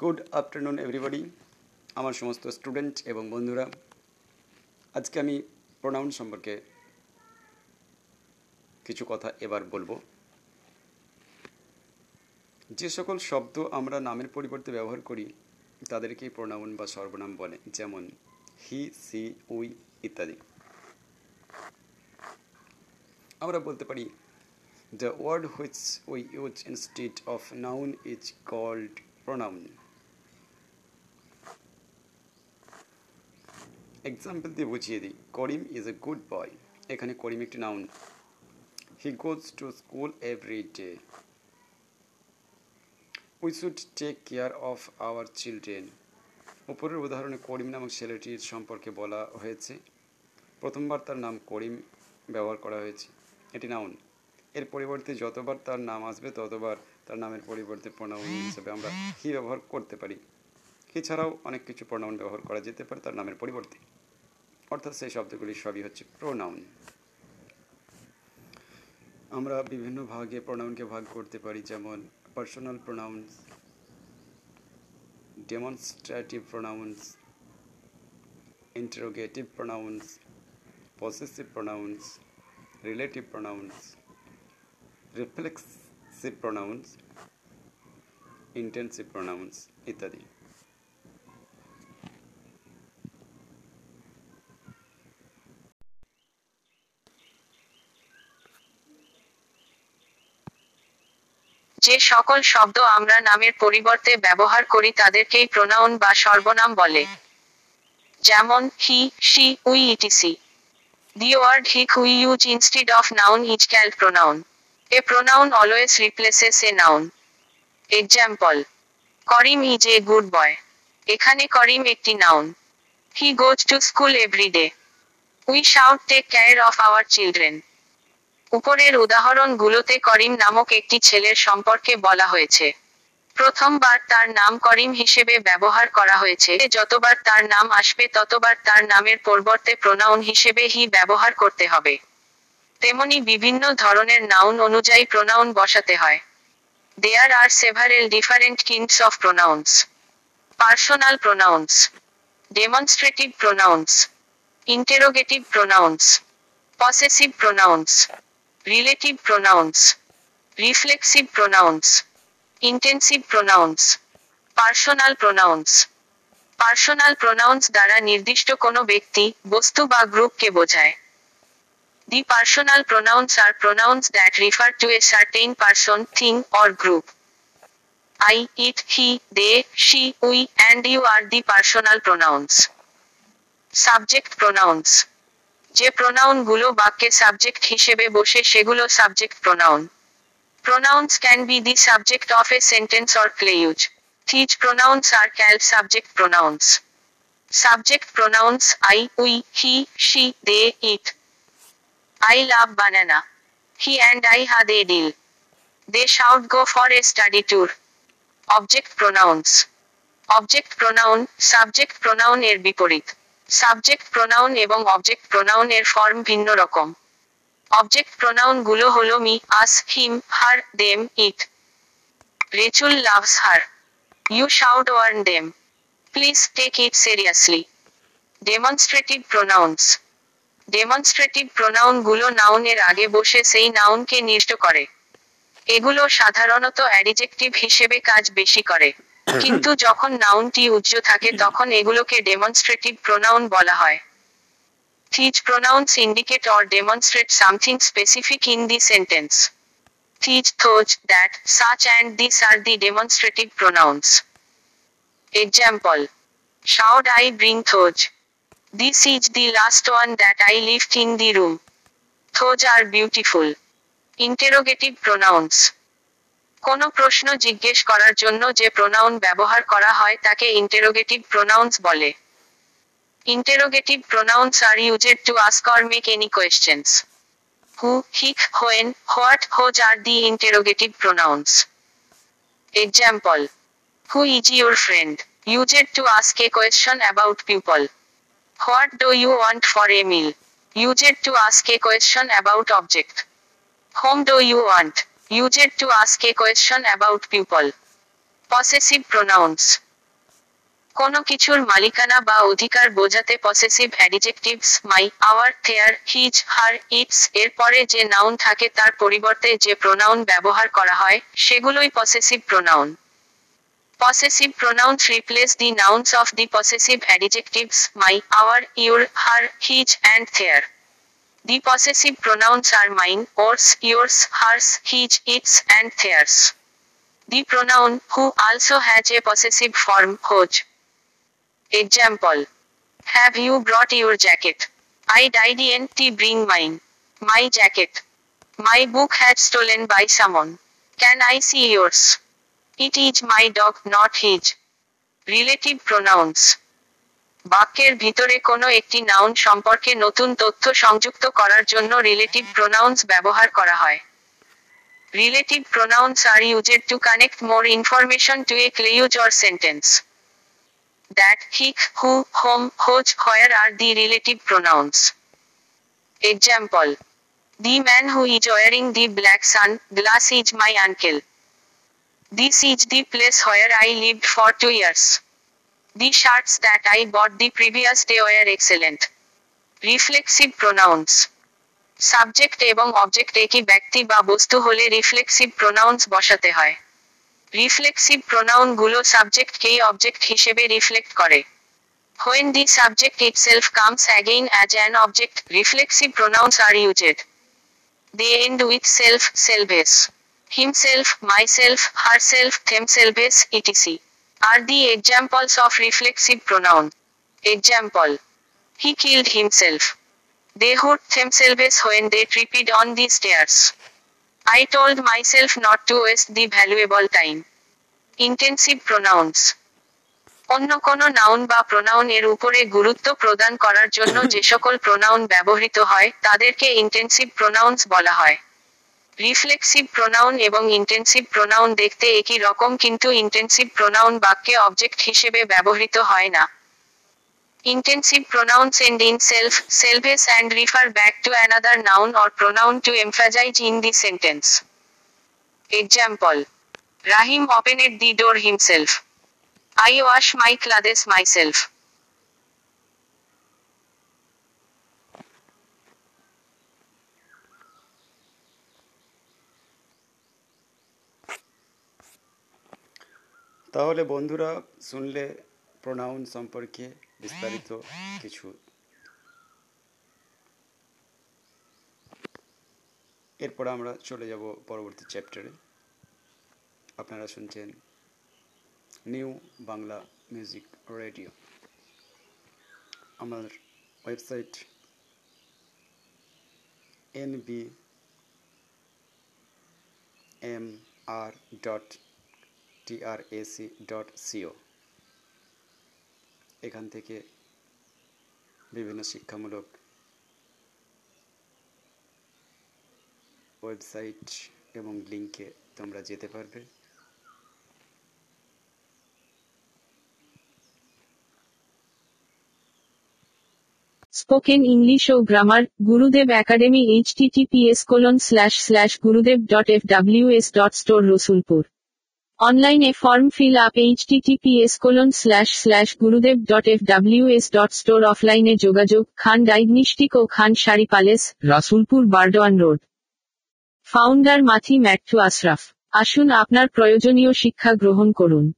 Good afternoon everybody আমার সমস্ত student এবং বন্ধুরা, আজকে আমি প্রোনাউন সম্পর্কে কিছু কথা এবার বলব। যে সকল শব্দ আমরা নামের পরিবর্তে ব্যবহার করি, তাদেরকেই প্রোনাউন বা সর্বনাম বলে, যেমন হি, সি, উই ইত্যাদি। আমরা বলতে পারি the word which we use instead of noun is called pronoun example দিয়ে বুঝিয়ে দিই। Karim is a good boy এখানে করিম একটি noun he goes to school every day we should take care of our children উপরের উদাহরণে করিম নামক ছেলেটির সম্পর্কে বলা হয়েছে। প্রথমবার তার নাম করিম ব্যবহার করা হয়েছে। এটি নাউন এর পরিবর্তে যতবার তার নাম আসবে, ততবার তার নামের পরিবর্তে প্রণাউন হিসেবে আমরা হি ব্যবহার করতে পারি। এছাড়াও অনেক কিছু প্রণাউন ব্যবহার করা যেতে পারে, তার নামের পরিবর্তে। অর্থাৎ সেই শব্দগুলি সবই হচ্ছে প্রোনাউন আমরা বিভিন্ন ভাগে প্রোনাউনকে ভাগ করতে পারি, যেমন personal pronouns demonstrative pronouns interrogative pronouns possessive pronouns relative pronouns reflexive pronouns intensive pronouns ইত্যাদি। যে সকল শব্দ আমরা নামের পরিবর্তে ব্যবহার করি তাদেরকেই প্রোনাউন বা সর্বনাম বলে যেমন, he, she, we ETC The word hic we use instead of noun is called pronoun. A pronoun always replaces a noun. Example. Karim is a good boy. এখানে করিম একটি noun he goes to school every day we should take care of our children উপরের উদাহরণগুলোতে করিম নামক একটি ছেলের সম্পর্কে বলা হয়েছে। প্রথমবার তার নাম করিম হিসেবে ব্যবহার করা হয়েছে। যতবার তার নাম আসবে, ততবার তার নামের পরিবর্তে প্রোনাউন হিসেবে হি ব্যবহার করতে হবে। তেমনি বিভিন্ন ধরনের নাউন অনুযায়ী প্রোনাউন বসাতে হয়। There are several different kinds of pronouns personal pronouns demonstrative pronouns interrogative pronouns possessive pronouns relative pronouns reflexive pronouns intensive pronouns personal pronouns personal pronouns দ্বারা নির্দিষ্ট কোনো ব্যক্তি, বস্তু বা গ্রুপকে বোঝায়। The personal pronouns are pronouns that refer to a certain person thing or group I it he they she we and you are the personal pronouns subject pronouns যে প্রোনাউনগুলো বাক্যের সাবজেক্ট হিসেবে বসে সেগুলো subject pronoun. Pronouns can be the subject of a sentence or play use these pronouns are called subject pronouns subject pronouns I we he she they it I love banana he and I ha they deal they should go for a study tour object pronouns object pronoun subject pronoun এর বিপরীত। Subject pronoun এবং object pronoun এর form ভিন্ন রকম। অবজেক্ট প্রোনাউনগুলো হলো me, us, him, her, them it Rachel loves her you should warn them please take it seriously demonstrative pronouns demonstrative প্রোনাউনগুলো নাউনের আগে বসে সেই নাউনকে নির্দিষ্ট করে। এগুলো সাধারণত অ্যাডিজেক্টিভ হিসেবে কাজ বেশি করে। কিন্তু যখন নাউনটি উজ্জ থাকে, তখন এগুলোকে ডেমনস্ট্রেটিভ প্রোনাউন বলা হয়। These pronouns indicate or demonstrate something specific in the sentence these those that such and this are the demonstrative pronouns example should I bring those this is the last one that I leave in the room those are beautiful interrogative pronouns কোন প্রশ্ন জিজ্ঞেস করার জন্য যে pronoun ব্যবহার করা হয় তাকে ইন্টেরোগেটিভ প্রোনাউন্স বলে। Interrogative pronouns are used to ask or make any questions who which when what whom are the interrogative pronouns example who is your friend used to ask a question about people what do you want for a meal used to ask a question about object whom do you want Used to ask a question about people. Possessive pronouns. কোনো কিছুর মালিকানা বা অধিকার বোঝাতে possessive adjectives my our their his her its এর পরে যে noun থাকে তার পরিবর্তে যে প্রোনাউন ব্যবহার করা হয় সেগুলোই possessive pronoun Possessive pronouns replace the nouns of the possessive adjectives my, our, your, her, his, and their. The possessive pronouns are mine, ours, yours, hers, his, its, and theirs. The pronoun who also has a possessive form whose. Example Have you brought your jacket? I didn't bring mine. My jacket. My book had stolen by someone. Can I see yours? It is my dog, not his. Relative pronouns. বাক্যের ভিতরে কোনো একটি noun সম্পর্কে নতুন তথ্য সংযুক্ত করার জন্য রিলেটিভ প্রোনাউন্স ব্যবহার করা হয়। Relative pronouns are used to connect more information to a clause or sentence that which who whom whose where are the relative pronouns example the man who is wearing the black sunglass is my uncle This is the place where I lived for two years. The shirts that I bought the previous day were excellent. Reflexive pronouns. Subject এবং object একই ব্যক্তি বা বস্তু হলে reflexive pronouns বসাতে হয় reflexive প্রোনাউনগুলো সাবজেক্টকেই অবজেক্ট হিসেবে রিফ্লেক্ট করে when the subject itself comes again as an object reflexive pronouns are used they end with self selves himself, myself, herself, themselves, etc. are the examples of reflexive pronoun. Example. He killed himself. They hurt themselves when they tripped on the stairs. I told myself not to waste the valuable time. Intensive pronouns. অন্য কোনো noun বা pronoun এর উপরে গুরুত্ব প্রদান করার জন্য যে সকল প্রোনাউন ব্যবহৃত হয় তাদেরকে ইন্টেন্সিভ প্রোনাউন্স বলা হয় রিফ্লেক্সিভ প্রোনাউন এবং ইন্টেন্সিভ প্রোনাউন দেখতে একই রকম, কিন্তু ইন্টেন্সিভ প্রোনাউন বাক্যে অবজেক্ট হিসেবে ব্যবহৃত হয় না। Intensive pronoun end in self selves and refer back to another noun or pronoun to emphasize in the sentence example Rahim open at the door himself I wash my clothes myself self তাহলে বন্ধুরা শুনলে pronoun সম্পর্কে বিস্তারিত কিছু। এরপর আমরা চলে যাব পরবর্তী চ্যাপ্টারে আপনারা শুনছেন নিউ বাংলা মিউজিক রেডিও আমার website N B M R dot TRAC dot CO এখান থেকে বিভিন্ন শিক্ষামূলক ওয়েবসাইট এবং লিঙ্কে তোমরা যেতে পারবে। স্পোকেন ইংলিশ ও grammar Gurudev academy H TTPS colon slash slash Gurudev dot F WS dot store Rasulpur অনলাইনে form fill up H S colon slash slash Gurudev dot F W S dot store অফলাইনে যোগাযোগ, Khan diagnostic ও Khan sari palace Rasulpur, Burdwan road founder মাথি ম্যাট্টু আশরাফ। আসুন আপনার প্রয়োজনীয় শিক্ষা গ্রহণ করুন।